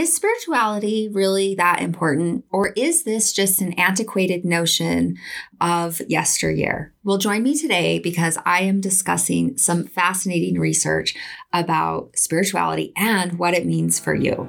Is spirituality really that important, or is this just an antiquated notion of yesteryear? Well, join me today because I am discussing some fascinating research about spirituality and what it means for you.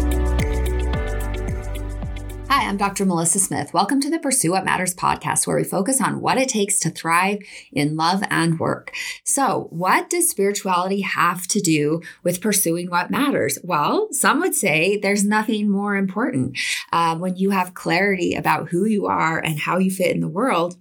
Hi, I'm Dr. Melissa Smith. Welcome to the Pursue What Matters podcast, where we focus on what it takes to thrive in love and work. So, what does spirituality have to do with pursuing what matters? Well, some would say there's nothing more important. Uh, when you have clarity about who you are and how you fit in the world,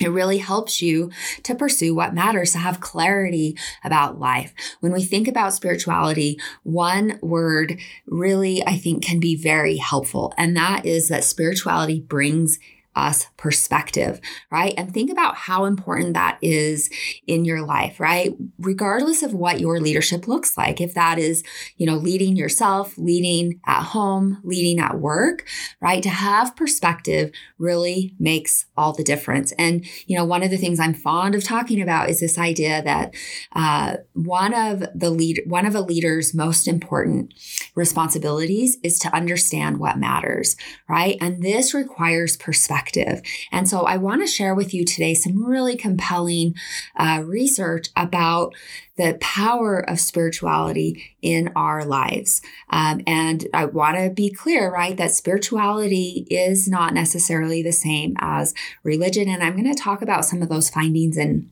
it really helps you to pursue what matters, to have clarity about life. When we think about spirituality, one word really, I think, can be very helpful. And that is that spirituality brings us perspective, right? And think about how important that is in your life, right? Regardless of what your leadership looks like, if that is, you know, leading yourself, leading at home, leading at work, right? To have perspective really makes all the difference. And, you know, one of the things I'm fond of talking about is this idea that uh, one of the lead, one of a leader's most important responsibilities is to understand what matters, right? And this requires perspective perspective. And so I want to share with you today some really compelling uh, research about the power of spirituality in our lives. Um, and I want to be clear, right, that spirituality is not necessarily the same as religion. And I'm going to talk about some of those findings and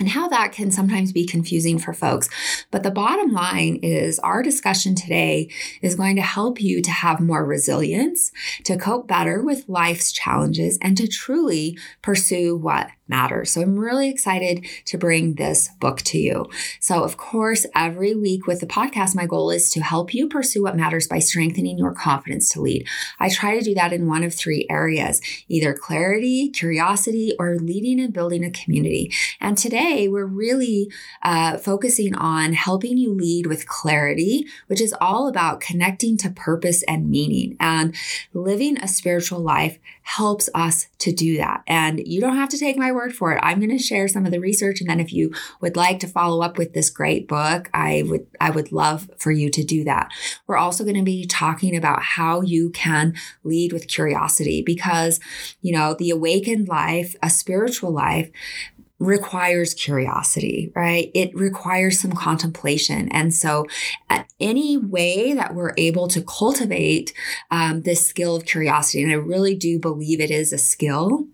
and how that can sometimes be confusing for folks. But the bottom line is our discussion today is going to help you to have more resilience, to cope better with life's challenges, and to truly pursue what matters. So I'm really excited to bring this book to you. So, of course, every week with the podcast, my goal is to help you pursue what matters by strengthening your confidence to lead. I try to do that in one of three areas either clarity, curiosity, or leading and building a community. And today we're really uh, focusing on helping you lead with clarity, which is all about connecting to purpose and meaning. And living a spiritual life helps us to do that. And you don't have to take my word for it. I'm going to share some of the research and then if you would like to follow up with this great book, I would I would love for you to do that. We're also going to be talking about how you can lead with curiosity because, you know, the awakened life, a spiritual life requires curiosity, right? It requires some contemplation. And so, at any way that we're able to cultivate um, this skill of curiosity, and I really do believe it is a skill,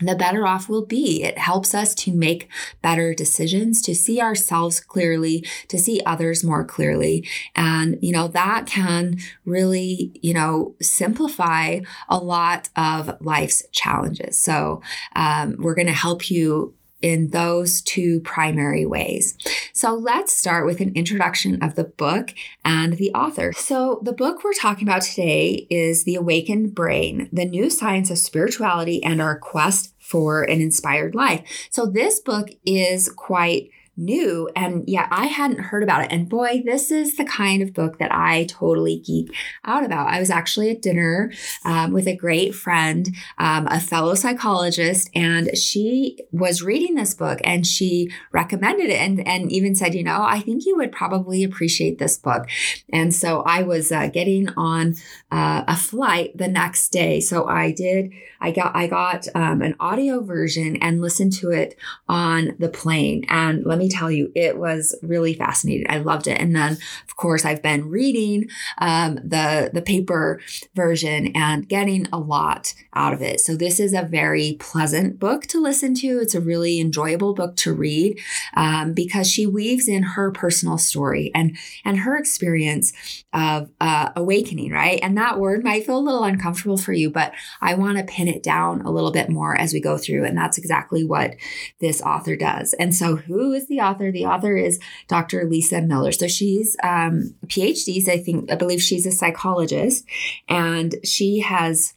the better off we'll be. It helps us to make better decisions, to see ourselves clearly, to see others more clearly. And, you know, that can really, you know, simplify a lot of life's challenges. So, um, we're going to help you in those two primary ways. So let's start with an introduction of the book and the author. So, the book we're talking about today is The Awakened Brain The New Science of Spirituality and Our Quest for an Inspired Life. So, this book is quite new. And yeah, I hadn't heard about it. And boy, this is the kind of book that I totally geek out about. I was actually at dinner um, with a great friend, um, a fellow psychologist, and she was reading this book and she recommended it and, and even said, you know, I think you would probably appreciate this book. And so I was uh, getting on uh, a flight the next day. So I did, I got, I got um, an audio version and listened to it on the plane. And let me tell you, it was really fascinating. I loved it. And then, of course, I've been reading um, the the paper version and getting a lot out of it. So this is a very pleasant book to listen to. It's a really enjoyable book to read um, because she weaves in her personal story and and her experience of uh, awakening. Right, and that word might feel a little uncomfortable for you, but I want to pin it down a little bit more as we go through, and that's exactly what this author does. And so, who is the author? The author is Dr. Lisa Miller. So she's um. So I think I believe she's a psychologist, and she has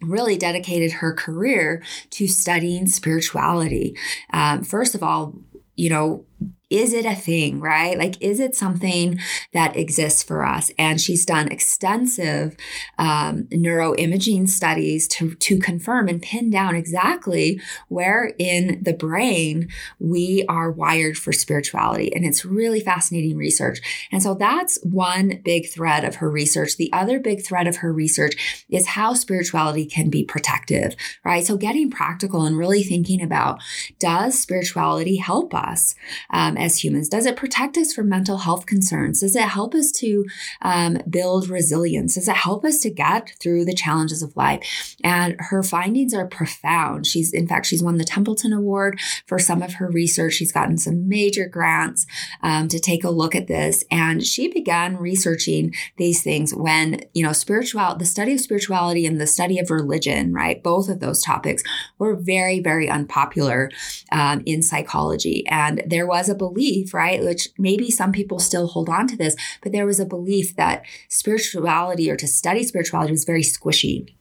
really dedicated her career to studying spirituality. Um, first of all, you know, is it a thing, right? Like, is it something that exists for us? And she's done extensive um, neuroimaging studies to, to confirm and pin down exactly where in the brain we are wired for spirituality. And it's really fascinating research. And so that's one big thread of her research. The other big thread of her research is how spirituality can be protective, right? So getting practical and really thinking about does spirituality help us? Um, as humans? Does it protect us from mental health concerns? Does it help us to um, build resilience? Does it help us to get through the challenges of life? And her findings are profound. She's, in fact, she's won the Templeton Award for some of her research. She's gotten some major grants um, to take a look at this. And she began researching these things when, you know, spiritual, the study of spirituality and the study of religion, right? Both of those topics were very, very unpopular um, in psychology. And there was a belief, right? Which maybe some people still hold on to this, but there was a belief that spirituality or to study spirituality was very squishy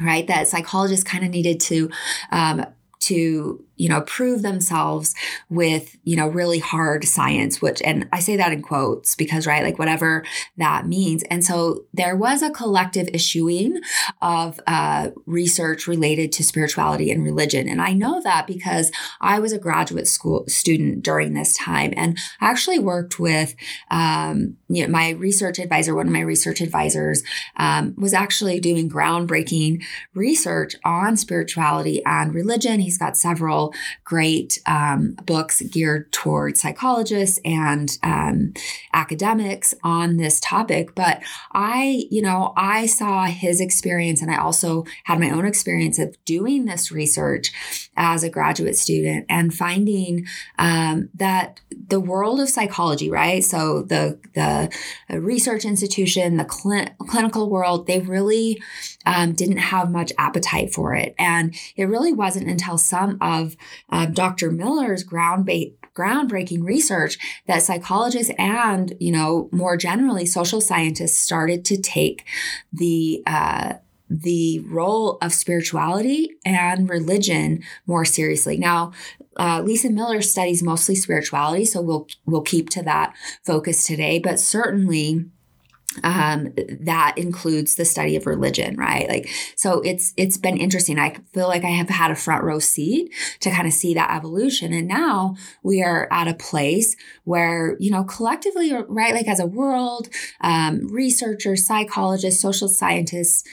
right? That psychologists kind of needed to um, to you know prove themselves with you know really hard science which and i say that in quotes because right like whatever that means. And so there was a collective issuing of uh, research related to spirituality and religion. And i know that because i was a graduate school student during this time. And i actually worked with um, you know, my research advisor one of my research advisors um, was actually doing groundbreaking research on spirituality and religion. He's got several great um, books geared toward psychologists and um, academics on this topic. But I, you know, I saw his experience and I also had my own experience of doing this research as a graduate student and finding um, that the world of psychology, right? So the, the research institution, the cl- clinical world, they really um, didn't have much appetite for it. And it really wasn't until some of uh, Dr. Miller's ground groundbreaking research that psychologists and, you know, more generally social scientists started to take the uh, the role of spirituality and religion more seriously. Now, uh, Lisa Miller studies mostly spirituality, so we'll we'll keep to that focus today. But certainly, um, that includes the study of religion, right? Like, so it's it's been interesting. I feel like I have had a front row seat to kind of see that evolution, and now we are at a place where you know collectively, right? Like as a world, um, researchers, psychologists, social scientists,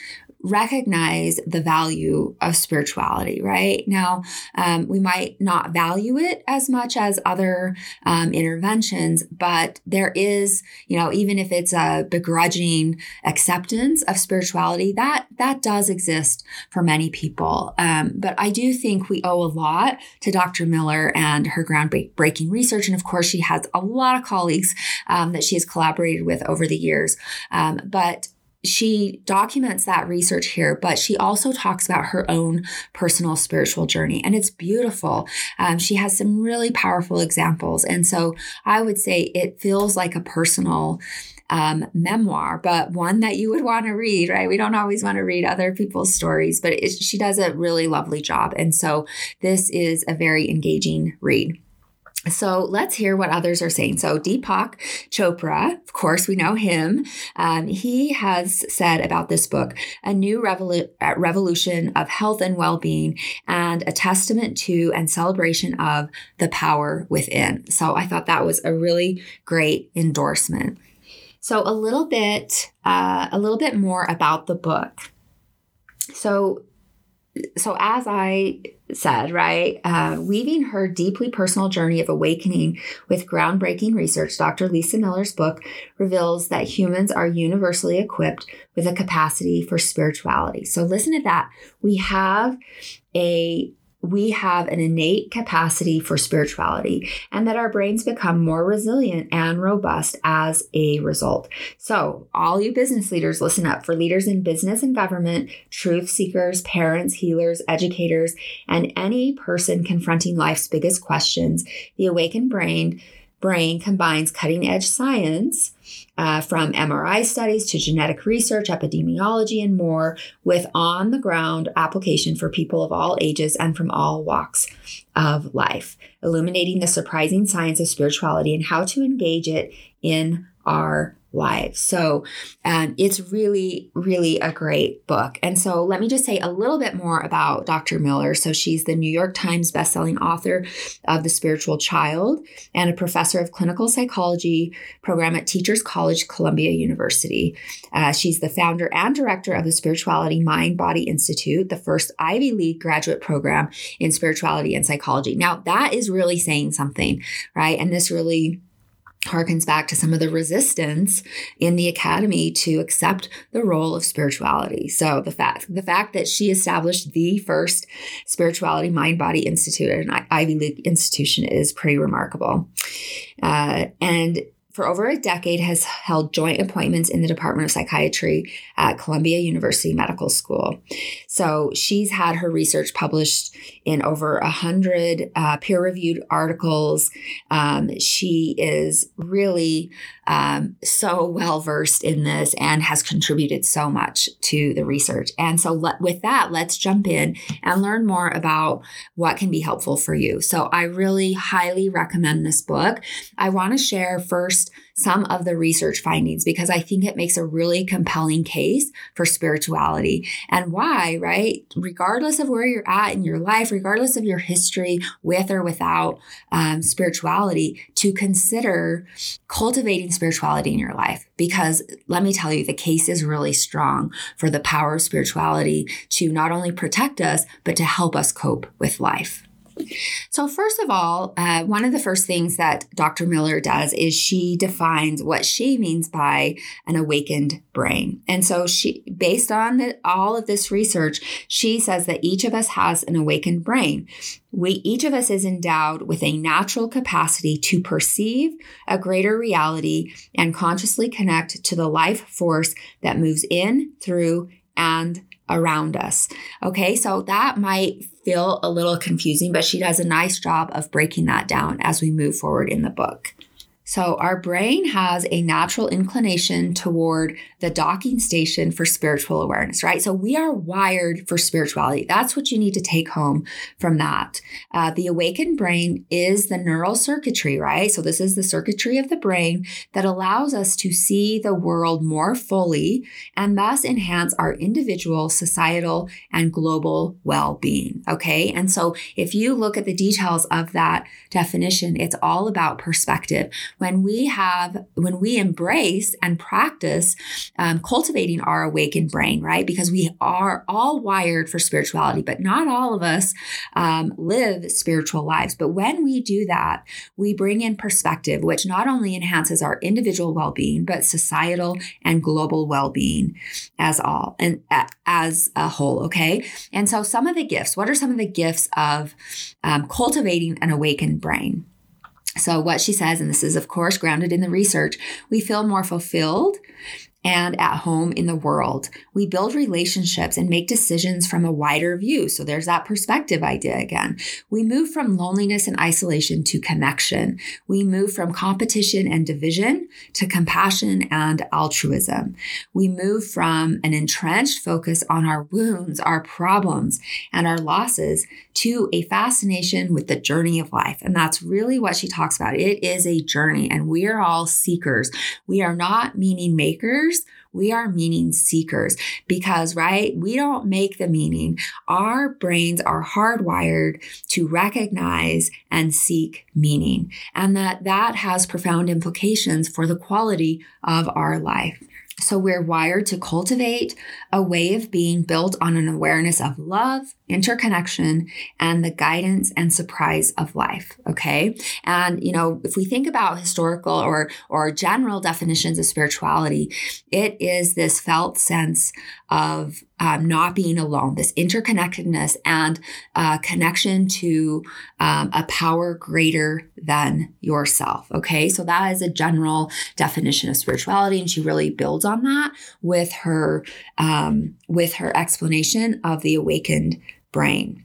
recognize the value of spirituality, right? Now, um, we might not value it as much as other um, interventions, but there is, you know, even if it's a begrudging acceptance of spirituality, that that does exist for many people. Um, but I do think we owe a lot to Dr. Miller and her groundbreaking research, and of course, she has a lot of colleagues um, that she has collaborated with over the years. Um, but she documents that research here, but she also talks about her own personal spiritual journey. And it's beautiful. Um, she has some really powerful examples. And so I would say it feels like a personal um, memoir, but one that you would want to read, right? We don't always want to read other people's stories, but it, she does a really lovely job. And so this is a very engaging read. So let's hear what others are saying. So Deepak Chopra, of course, we know him. Um, he has said about this book, a new revolu- uh, revolution of health and well-being and a testament to and celebration of the power within. So I thought that was a really great endorsement. So a little bit, uh, a little bit more about the book. So so as I said, right, uh, weaving her deeply personal journey of awakening with groundbreaking research, Dr. Lisa Miller's book reveals that humans are universally equipped with a capacity for spirituality. So listen to that. We have a we have an innate capacity for spirituality and that our brains become more resilient and robust as a result. So, all you business leaders, listen up. For leaders in business and government, truth seekers, parents, healers, educators, and any person confronting life's biggest questions, the awakened brain brain combines cutting edge science uh, from MRI studies to genetic research, epidemiology, and more, with on the ground application for people of all ages and from all walks of life, illuminating the surprising science of spirituality and how to engage it in our So um, it's really, really a great book. And so let me just say a little bit more about Dr. Miller. So she's the New York Times bestselling author of The Spiritual Child and a professor of clinical psychology program at Teachers College, Columbia University. Uh, she's the founder and director of the Spirituality Mind Body Institute, the first Ivy League graduate program in spirituality and psychology. Now, that is really saying something, right? And this really harkens back to some of the resistance in the academy to accept the role of spirituality. So the fact the fact that she established the first spirituality mind body institute an Ivy League institution is pretty remarkable. Uh, and for over a decade has held joint appointments in the Department of Psychiatry at Columbia University Medical School. So she's had her research published in over a hundred uh, peer-reviewed articles. Um, she is really um, so well versed in this and has contributed so much to the research. And so, with that, let's jump in and learn more about what can be helpful for you. So, I really highly recommend this book. I want to share first some of the research findings because I think it makes a really compelling case for spirituality and why, right? Regardless of where you're at in your life, regardless of your history with or without um, spirituality, to consider cultivating spirituality in your life. Because let me tell you, the case is really strong for the power of spirituality to not only protect us, but to help us cope with life. So, first of all, uh, one of the first things that Dr. Miller does is she defines what she means by an awakened brain. And so, she, based on the, all of this research, she says that each of us has an awakened brain. We, each of us is endowed with a natural capacity to perceive a greater reality and consciously connect to the life force that moves in, through, and around us. Okay, so that might feel a little confusing, but she does a nice job of breaking that down as we move forward in the book. So, our brain has a natural inclination toward the docking station for spiritual awareness, right? So, we are wired for spirituality. That's what you need to take home from that. Uh, the awakened brain is the neural circuitry, right? So, this is the circuitry of the brain that allows us to see the world more fully and thus enhance our individual, societal, and global well being. Okay. And so, if you look at the details of that definition, it's all about perspective when we have, when we embrace and practice um, cultivating our awakened brain, right? Because we are all wired for spirituality, but not all of us um, live spiritual lives. But when we do that, we bring in perspective, which not only enhances our individual well being, but societal and global well being as all and uh, as a whole. Okay. And so, some of the gifts, what are some of the gifts of um, cultivating an awakened brain? So, what she says, and this is, of course, grounded in the research, we feel more fulfilled and at home in the world. We build relationships and make decisions from a wider view. So there's that perspective idea again. We move from loneliness and isolation to connection. We move from competition and division to compassion and altruism. We move from an entrenched focus on our wounds, our problems, and our losses to a fascination with the journey of life. And that's really what she talks about. It is a journey, and we are all seekers. We are not meaning makers. We are meaning seekers because, right, we don't make the meaning. Our brains are hardwired to recognize and seek meaning, and that that has profound implications for the quality of our life. So we're wired to cultivate a way of being built on an awareness of love, interconnection, and the guidance and surprise of life. Okay. And, you know, if we think about historical or, or general definitions of spirituality, it is this felt sense of um, not being alone, this interconnectedness and uh, connection to um, a power greater than yourself. Okay, so that is a general definition of spirituality, and she really builds on that with her um, with her explanation of the awakened brain.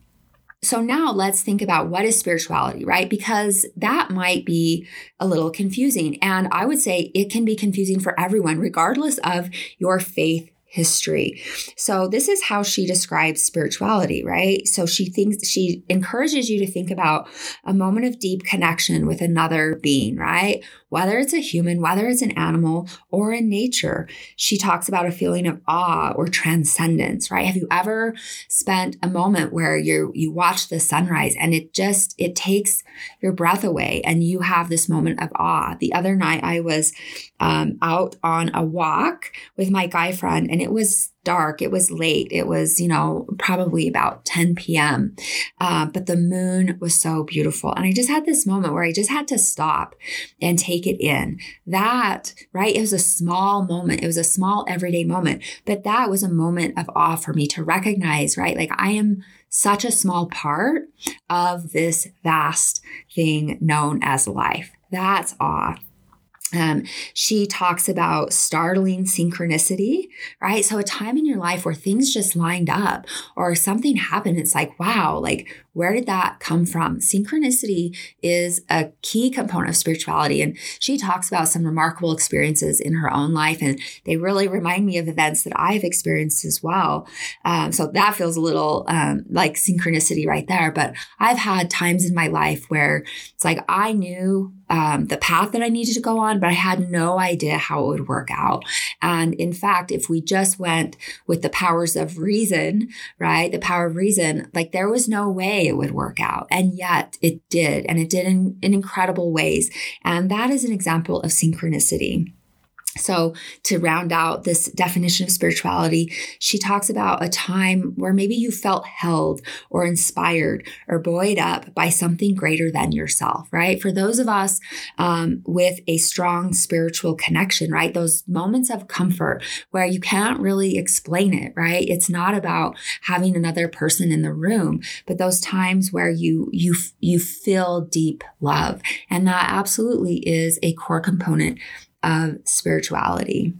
so now let's think about what is spirituality, right? Because that might be a little confusing. And I would say it can be confusing for everyone, regardless of your faith history. So this is how she describes spirituality, right? So she thinks she encourages you to think about a moment of deep connection with another being, right? Whether it's a human, whether it's an animal, or in nature. She talks about a feeling of awe or transcendence, right? Have you ever spent a moment where you you watch the sunrise and it just it takes your breath away and you have this moment of awe? The other night I was um, out on a walk with my guy friend and it was dark. It was late. It was, you know, probably about 10 p.m. Uh, but the moon was so beautiful. And I just had this moment where I just had to stop and take it in. That, right? It was a small moment. It was a small everyday moment. But that was a moment of awe for me to recognize, right? Like I am such a small part of this vast thing known as life. That's awe. Um, she talks about startling synchronicity, right? So, a time in your life where things just lined up or something happened. It's like, wow, like where did that come from? Synchronicity is a key component of spirituality. And she talks about some remarkable experiences in her own life, and they really remind me of events that I've experienced as well. Um, so that feels a little um, like synchronicity right there. But I've had times in my life where it's like I knew um, the path that I needed to go on, but I had no idea how it would work out. And in fact, if we just went with the powers of reason, right, the power of reason, like there was no way it would work out. And yet it did. And it did in, in incredible ways. And that is an example of synchronicity. So, to round out this definition of spirituality, she talks about a time where maybe you felt held or inspired or buoyed up by something greater than yourself, right? For those of us um, with a strong spiritual connection, right? Those moments of comfort where you can't really explain it, right? It's not about having another person in the room, but those times where you you you feel deep love, and that absolutely is a core component of spirituality.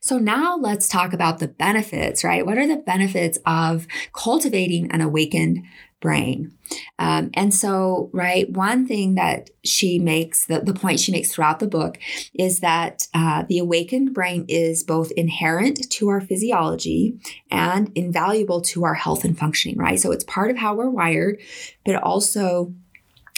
So now let's talk about the benefits, right? What are the benefits of cultivating an awakened brain? Um, and so, right, one thing that she makes, the, the point she makes throughout the book is that uh, the awakened brain is both inherent to our physiology and invaluable to our health and functioning, right? So it's part of how we're wired, but also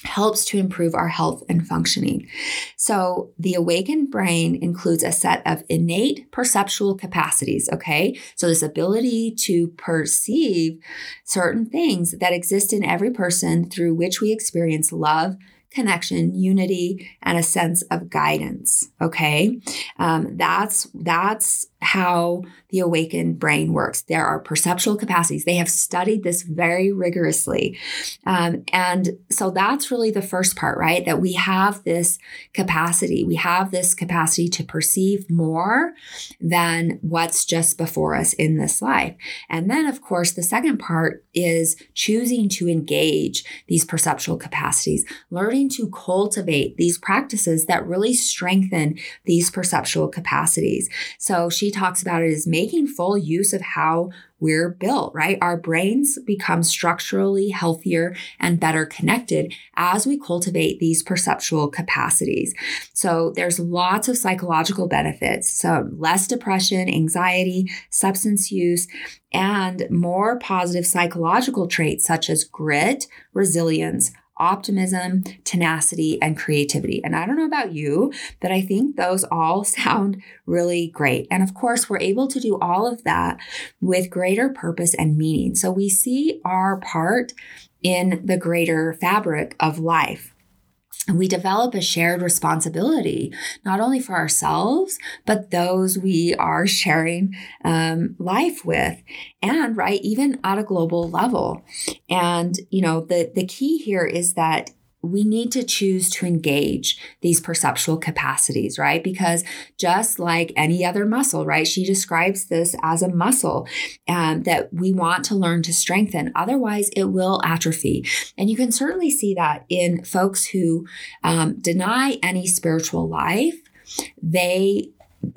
helps to improve our health and functioning. So, the awakened brain includes a set of innate perceptual capacities, okay? So, this ability to perceive certain things that exist in every person through which we experience love, connection, unity, and a sense of guidance. Okay, um, that's that's how the awakened brain works. There are perceptual capacities. They have studied this very rigorously. Um, and so that's really the first part, right? That we have this capacity. We have this capacity to perceive more than what's just before us in this life. And then, of course, the second part is choosing to engage these perceptual capacities, learning to cultivate these practices that really strengthen these perceptual capacities. So she talks about it as making full use of how we're built, right? Our brains become structurally healthier and better connected as we cultivate these perceptual capacities. So there's lots of psychological benefits. So less depression, anxiety, substance use, and more positive psychological traits such as grit, resilience, optimism, tenacity, and creativity. And I don't know about you, but I think those all sound really great. And of course, we're able to do all of that with greater purpose and meaning. So we see our part in the greater fabric of life we develop a shared responsibility, not only for ourselves, but those we are sharing um, life with, and right, even at a global level. And, you know, the, the key here is that we need to choose to engage these perceptual capacities, right? Because just like any other muscle, right? She describes this as a muscle um, that we want to learn to strengthen. Otherwise, it will atrophy. And you can certainly see that in folks who um, deny any spiritual life. They,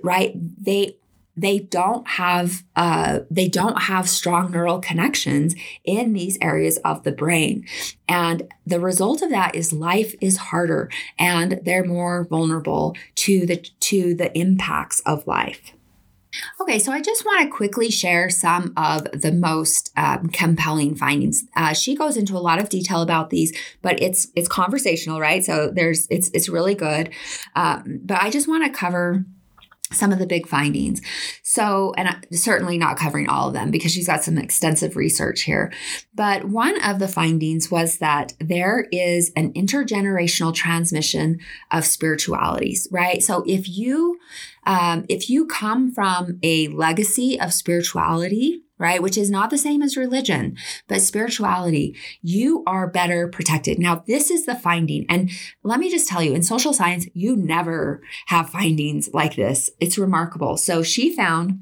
right? They they don't have uh, they don't have strong neural connections in these areas of the brain and the result of that is life is harder and they're more vulnerable to the to the impacts of life Okay, so I just want to quickly share some of the most um, compelling findings. Uh, she goes into a lot of detail about these, but it's it's conversational, right? So there's it's it's really good. Um, but I just want to cover some of the big findings. So, and certainly not covering all of them because she's got some extensive research here. But one of the findings was that there is an intergenerational transmission of spiritualities, right? So if you um, if you come from a legacy of spirituality, right? Which is not the same as religion, but spirituality, you are better protected. Now, this is the finding. And let me just tell you, in social science, you never have findings like this. It's remarkable. So she found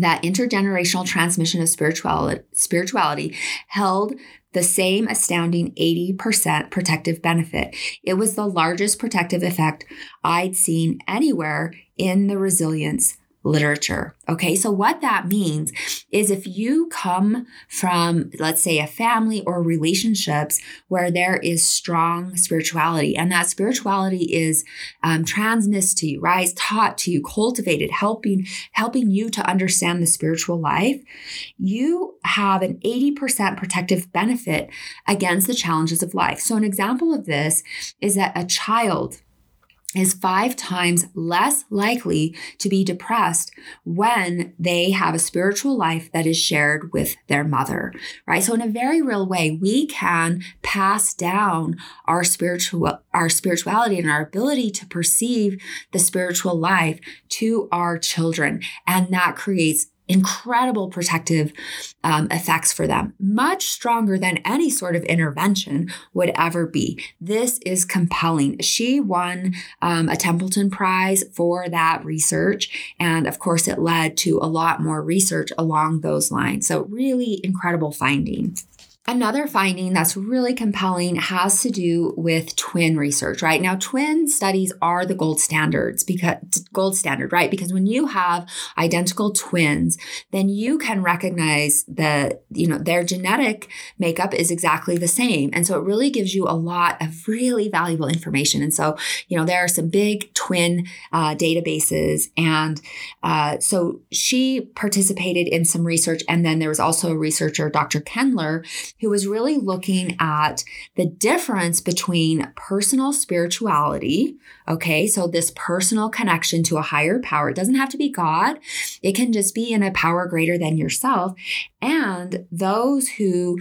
that intergenerational transmission of spirituality, spirituality held the same astounding 80% protective benefit. It was the largest protective effect I'd seen anywhere in the resilience literature. Okay, so what that means is if you come from, let's say, a family or relationships where there is strong spirituality, and that spirituality is um, transmitted to you, right? Taught to you, cultivated, helping helping you to understand the spiritual life, you have an 80% protective benefit against the challenges of life. So, an example of this is that a child is five times less likely to be depressed when they have a spiritual life that is shared with their mother, right? So in a very real way, we can pass down our spiritual, our spirituality and our ability to perceive the spiritual life to our children. And that creates incredible protective um, effects for them, much stronger than any sort of intervention would ever be. This is compelling. She won um, a Templeton Prize for that research. And of course, it led to a lot more research along those lines. So, really incredible finding. Another finding that's really compelling has to do with twin research, right? Now, twin studies are the gold standards because gold standard, right? Because when you have identical twins, then you can recognize that, you know, their genetic makeup is exactly the same. And so it really gives you a lot of really valuable information. And so, you know, there are some big twin uh, databases. And uh, so she participated in some research. And then there was also a researcher, Dr. Kendler, who was really looking at the difference between personal spirituality, okay, so this personal connection to a higher power. It doesn't have to be God, it can just be in a power greater than yourself, and those who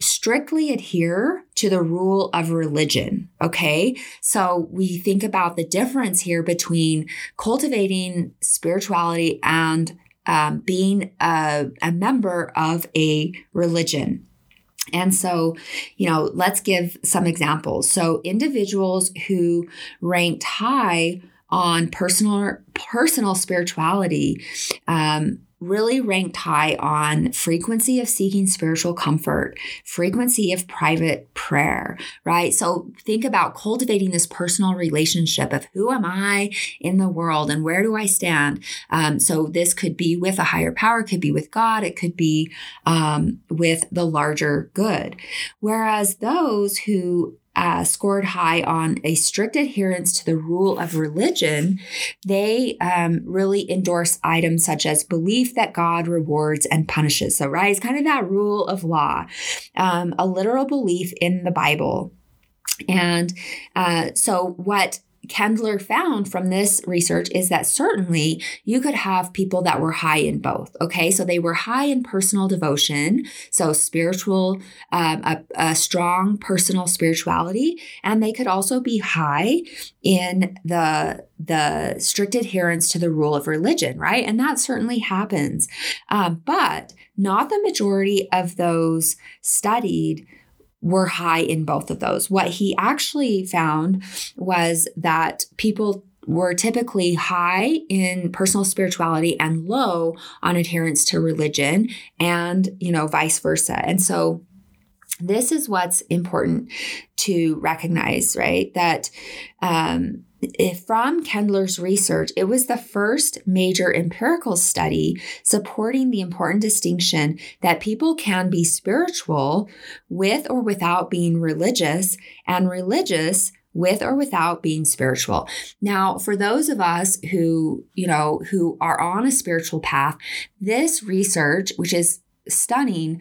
strictly adhere to the rule of religion. Okay. So we think about the difference here between cultivating spirituality and um, being a, a member of a religion. And so, you know, let's give some examples. So, individuals who ranked high on personal personal spirituality um, really ranked high on frequency of seeking spiritual comfort, frequency of private prayer, right? So think about cultivating this personal relationship of who am I in the world and where do I stand? Um, so this could be with a higher power, could be with God, it could be um, with the larger good. Whereas those who uh, scored high on a strict adherence to the rule of religion, they um, really endorse items such as belief that God rewards and punishes. So, right, it's kind of that rule of law, um, a literal belief in the Bible. And uh, so, what Kendler found from this research is that certainly you could have people that were high in both. Okay, so they were high in personal devotion, so spiritual, um, a, a strong personal spirituality, and they could also be high in the the strict adherence to the rule of religion, right? And that certainly happens, um, but not the majority of those studied were high in both of those. What he actually found was that people were typically high in personal spirituality and low on adherence to religion and, you know, vice versa. And so this is what's important to recognize, right? That um, Eh, from Kendler's research, it was the first major empirical study supporting the important distinction that people can be spiritual with or without being religious, and religious with or without being spiritual. Now, for those of us who, you know, who are on a spiritual path, this research, which is stunning,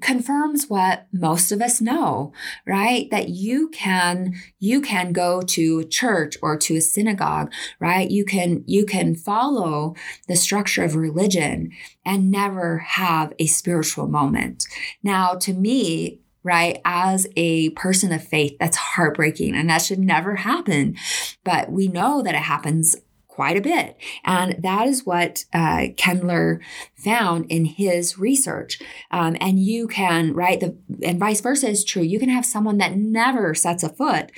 confirms what most of us know right that you can you can go to church or to a synagogue right you can you can follow the structure of religion and never have a spiritual moment now to me right? As a person of faith, that's heartbreaking and that should never happen. But we know that it happens quite a bit. And that is what uh, Kendler found in his research. Um, and you can, right, the, and vice versa is true. You can have someone that never sets a foot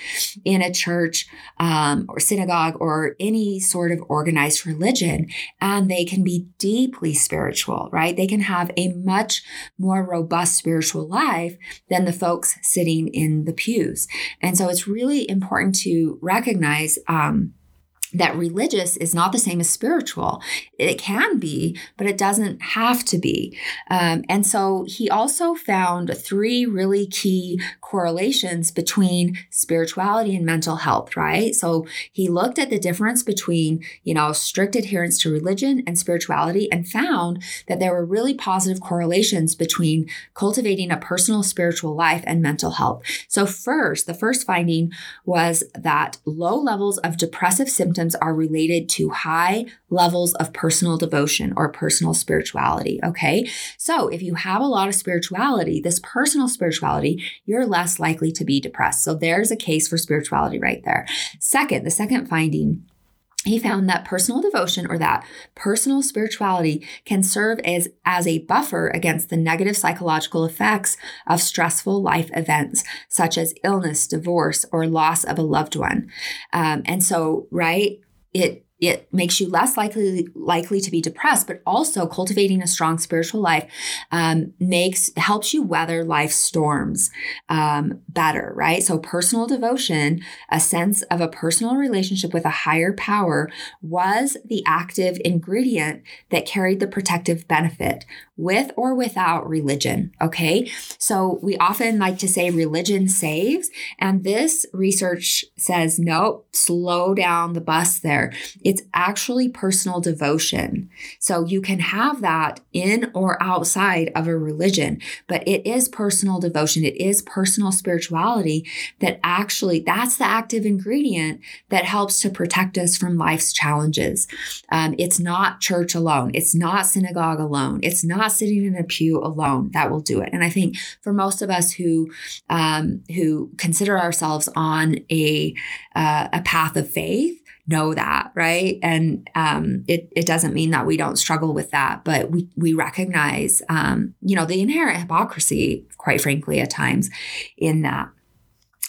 in a church um, or synagogue or any sort of organized religion, and they can be deeply spiritual, right? They can have a much more robust spiritual life than the folks sitting in the pews. And so it's really important to recognize. Um, that religious is not the same as spiritual. It can be, but it doesn't have to be. Um, and so he also found three really key correlations between spirituality and mental health, right? So he looked at the difference between, you know, strict adherence to religion and spirituality and found that there were really positive correlations between cultivating a personal spiritual life and mental health. So, first, the first finding was that low levels of depressive symptoms symptoms are related to high levels of personal devotion or personal spirituality. Okay. So if you have a lot of spirituality, this personal spirituality, you're less likely to be depressed. So there's a case for spirituality right there. Second, the second finding he found that personal devotion or that personal spirituality can serve as, as a buffer against the negative psychological effects of stressful life events such as illness, divorce, or loss of a loved one. Um, and so, right, it it makes you less likely likely to be depressed but also cultivating a strong spiritual life um, makes helps you weather life's storms um, better right so personal devotion a sense of a personal relationship with a higher power was the active ingredient that carried the protective benefit with or without religion. Okay. So we often like to say religion saves. And this research says, nope, slow down the bus there. It's actually personal devotion. So you can have that in or outside of a religion, but it is personal devotion. It is personal spirituality that actually, that's the active ingredient that helps to protect us from life's challenges. Um, it's not church alone. It's not synagogue alone. It's not sitting in a pew alone that will do it. And I think for most of us who um, who consider ourselves on a uh, a path of faith, know that, right? And um, it it doesn't mean that we don't struggle with that, but we we recognize, um, you know, the inherent hypocrisy, quite frankly, at times in that.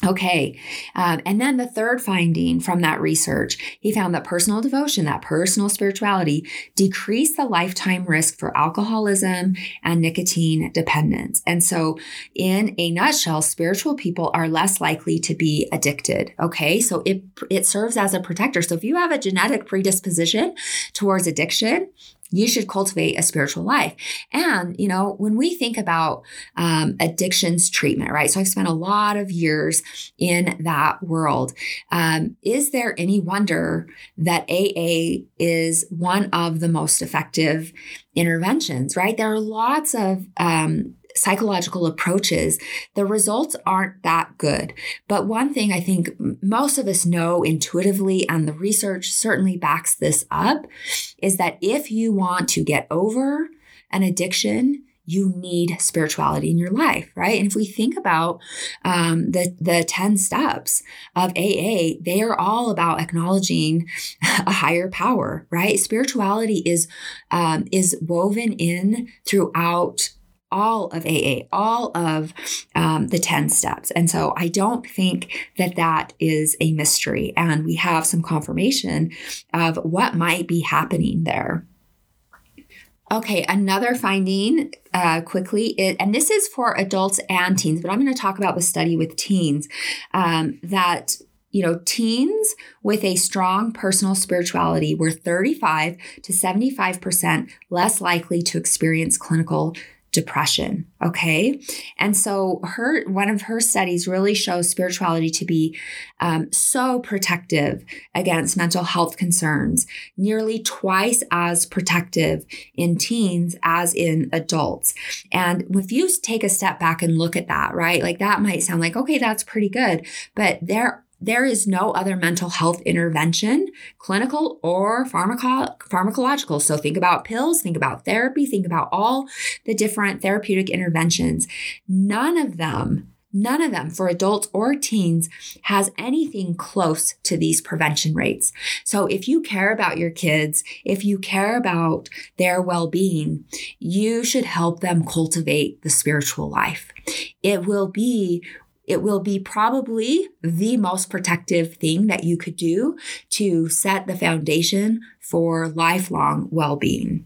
Okay. Um, and then the third finding from that research, he found that personal devotion, that personal spirituality, decreased the lifetime risk for alcoholism and nicotine dependence. And so, in a nutshell, spiritual people are less likely to be addicted. Okay. So it, it serves as a protector. So if you have a genetic predisposition towards addiction, you should cultivate a spiritual life. And, you know, when we think about um, addictions treatment, right? So I've spent a lot of years in that world. Um, is there any wonder that AA is one of the most effective interventions, right? There are lots of um, psychological approaches, the results aren't that good. But one thing I think most of us know intuitively, and the research certainly backs this up, is that if you want to get over an addiction, you need spirituality in your life, right? And if we think about um, the the ten steps of AA, they are all about acknowledging a higher power, right? Spirituality is um, is woven in throughout all of AA, all of um, the 10 steps. And so I don't think that that is a mystery. And we have some confirmation of what might be happening there. Okay, another finding uh, quickly, and this is for adults and teens, but I'm going to talk about the study with teens um, that you know, teens with a strong personal spirituality were 35 to 75% less likely to experience clinical depression. Okay. And so her, one of her studies really shows spirituality to be um, so protective against mental health concerns, nearly twice as protective in teens as in adults. And if you take a step back and look at that, right, like that might sound like, okay, that's pretty good. But there there is no other mental health intervention, clinical or pharmaco- pharmacological. So think about pills, think about therapy, think about all the different therapeutic interventions. None of them None of them for adults or teens has anything close to these prevention rates. So if you care about your kids, if you care about their well-being, you should help them cultivate the spiritual life. It will be it will be probably the most protective thing that you could do to set the foundation for lifelong well being.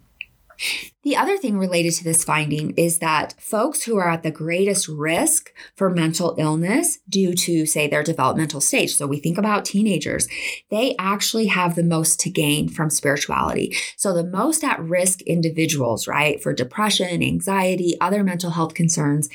The other thing related to this finding is that folks who are at the greatest risk for mental illness due to, say, their developmental stage, so we think about teenagers, they actually have the most to gain from spirituality. So the most at risk individuals, right, for depression, anxiety, other mental health concerns,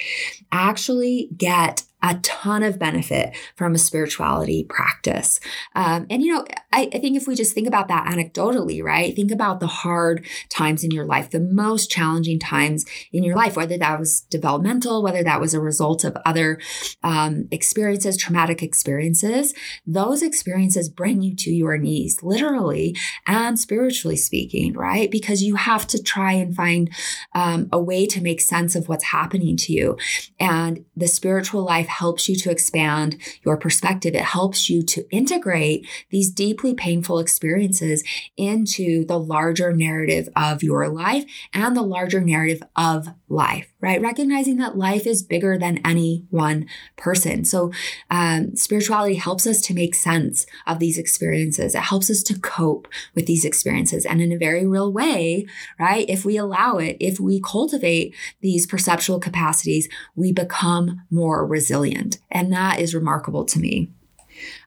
actually get a ton of benefit from a spirituality practice. Um, and, you know, I, I, think if we just think about that anecdotally, right? Think about the hard times in your life, the most challenging times in your life, whether that was developmental, whether that was a result of other um, experiences, traumatic experiences. Those experiences bring you to your knees, literally and spiritually speaking, right? Because you have to try and find um, a way to make sense of what's happening to you. And the spiritual life helps you to expand your perspective. It helps you to integrate these deeply painful experiences into the larger narrative of your life and the larger narrative of life, right? Recognizing that life is bigger than any one person. So, um, spirituality helps us to make sense of these experiences. It helps us to cope with these experiences. And in a very real way, right? If we allow it, if we cultivate these perceptual capacities, we become more resilient. And that is remarkable to me.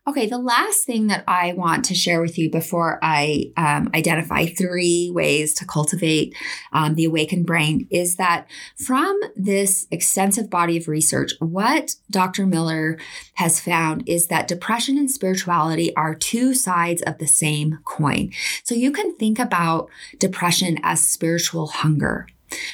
Okay, the last thing that I want to share with you before I um, identify three ways to cultivate um, the awakened brain is that from this extensive body of research, what Dr. Miller has found is that depression and spirituality are two sides of the same coin. So you can think about depression as spiritual hunger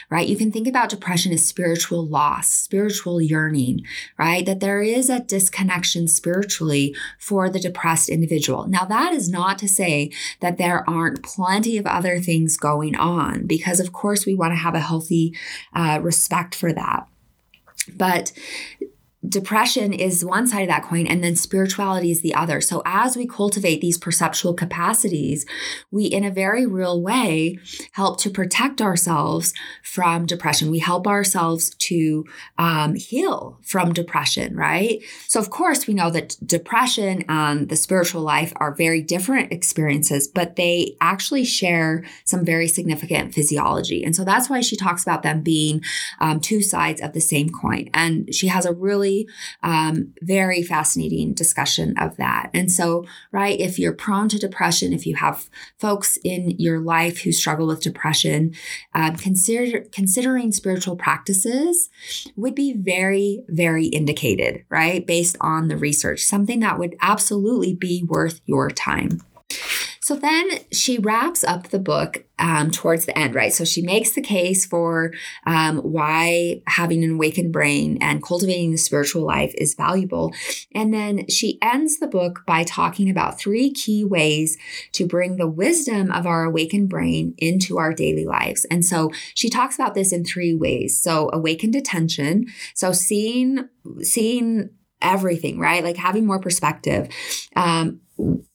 right? You can think about depression as spiritual loss, spiritual yearning, right? That there is a disconnection spiritually for the depressed individual. Now, that is not to say that there aren't plenty of other things going on, because of course we want to have a healthy uh, respect for that. But depression is one side of that coin and then spirituality is the other. So as we cultivate these perceptual capacities, we in a very real way help to protect ourselves from depression. We help ourselves to um, heal from depression, right? So of course we know that depression and the spiritual life are very different experiences, but they actually share some very significant physiology. And so that's why she talks about them being um, two sides of the same coin. And she has a really really um, very fascinating discussion of that. And so, right, if you're prone to depression, if you have folks in your life who struggle with depression, um, consider considering spiritual practices would be very, very indicated, right, based on the research. Something that would absolutely be worth your time. So then she wraps up the book um, towards the end, right? So she makes the case for um, why having an awakened brain and cultivating the spiritual life is valuable. And then she ends the book by talking about three key ways to bring the wisdom of our awakened brain into our daily lives. And so she talks about this in three ways. So awakened attention. So seeing, seeing everything, right? Like having more perspective. Um,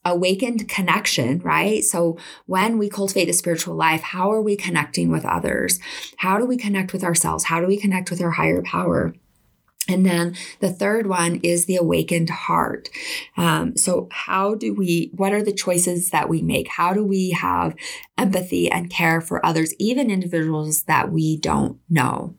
awakened connection, right? So when we cultivate the spiritual life, how are we connecting with others? How do we connect with ourselves? How do we connect with our higher power? And then the third one is the awakened heart. Um, so, how do we, what are the choices that we make? How do we have empathy and care for others, even individuals that we don't know?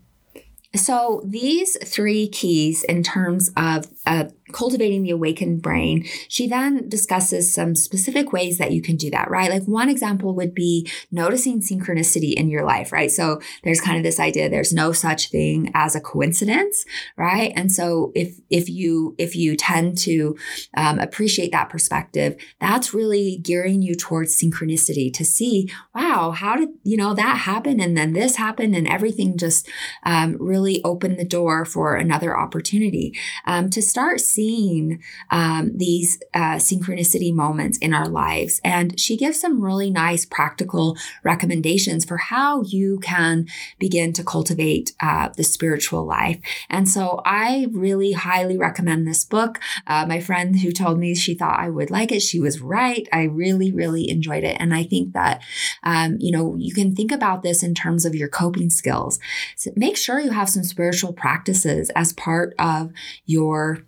So, these three keys in terms of a cultivating the awakened brain, she then discusses some specific ways that you can do that, right? Like one example would be noticing synchronicity in your life, right? So there's kind of this idea there's no such thing as a coincidence, right? And so if if you if you tend to um, appreciate that perspective, that's really gearing you towards synchronicity to see, wow, how did you know that happen, and then this happened, and everything just um, really opened the door for another opportunity um, to start seeing um, these uh, synchronicity moments in our lives. And she gives some really nice practical recommendations for how you can begin to cultivate uh, the spiritual life. And so I really highly recommend this book. Uh, my friend who told me she thought I would like it, she was right. I really, really enjoyed it. And I think that, um, you know, you can think about this in terms of your coping skills. So make sure you have some spiritual practices as part of your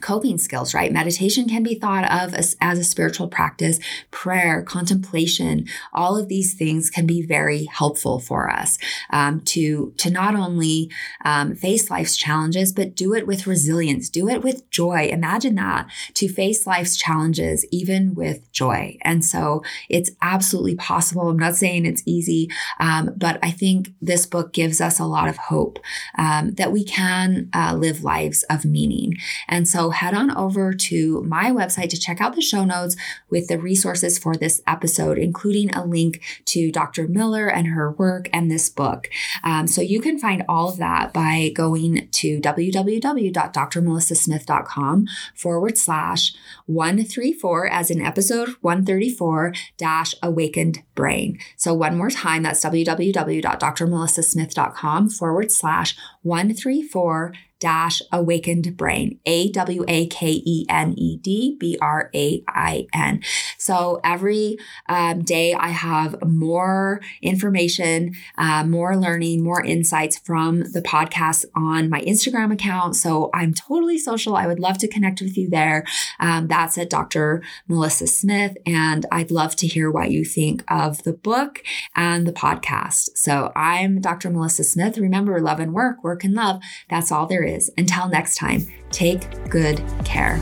coping skills, right? Meditation can be thought of as, as, a spiritual practice. Prayer, contemplation, all of these things can be very helpful for us um, to to not only um, face life's challenges, but do it with resilience. Do it with joy. Imagine that to face life's challenges even with joy. And so it's absolutely possible. I'm not saying it's easy, um, but I think this book gives us a lot of hope um, that we can uh, live lives of meaning. And head on over to my website to check out the show notes with the resources for this episode, including a link to Dr. Miller and her work and this book. Um, so you can find all of that by going to www.drmelissasmith.com forward slash 134 as in episode 134 dash awakened brain. So one more time, that's www.drmelissasmith.com forward slash 134 dash awakened brain, A W A K E N E D B R A I N. So every um, day I have more information, uh, more learning, more insights from the podcast on my Instagram account. So I'm totally social. I would love to connect with you there. Um, that's at Dr. Melissa Smith. And I'd love to hear what you think of the book and the podcast. So I'm Dr. Melissa Smith. Remember, love and work, work and love. That's all there is is. Until next time, take good care.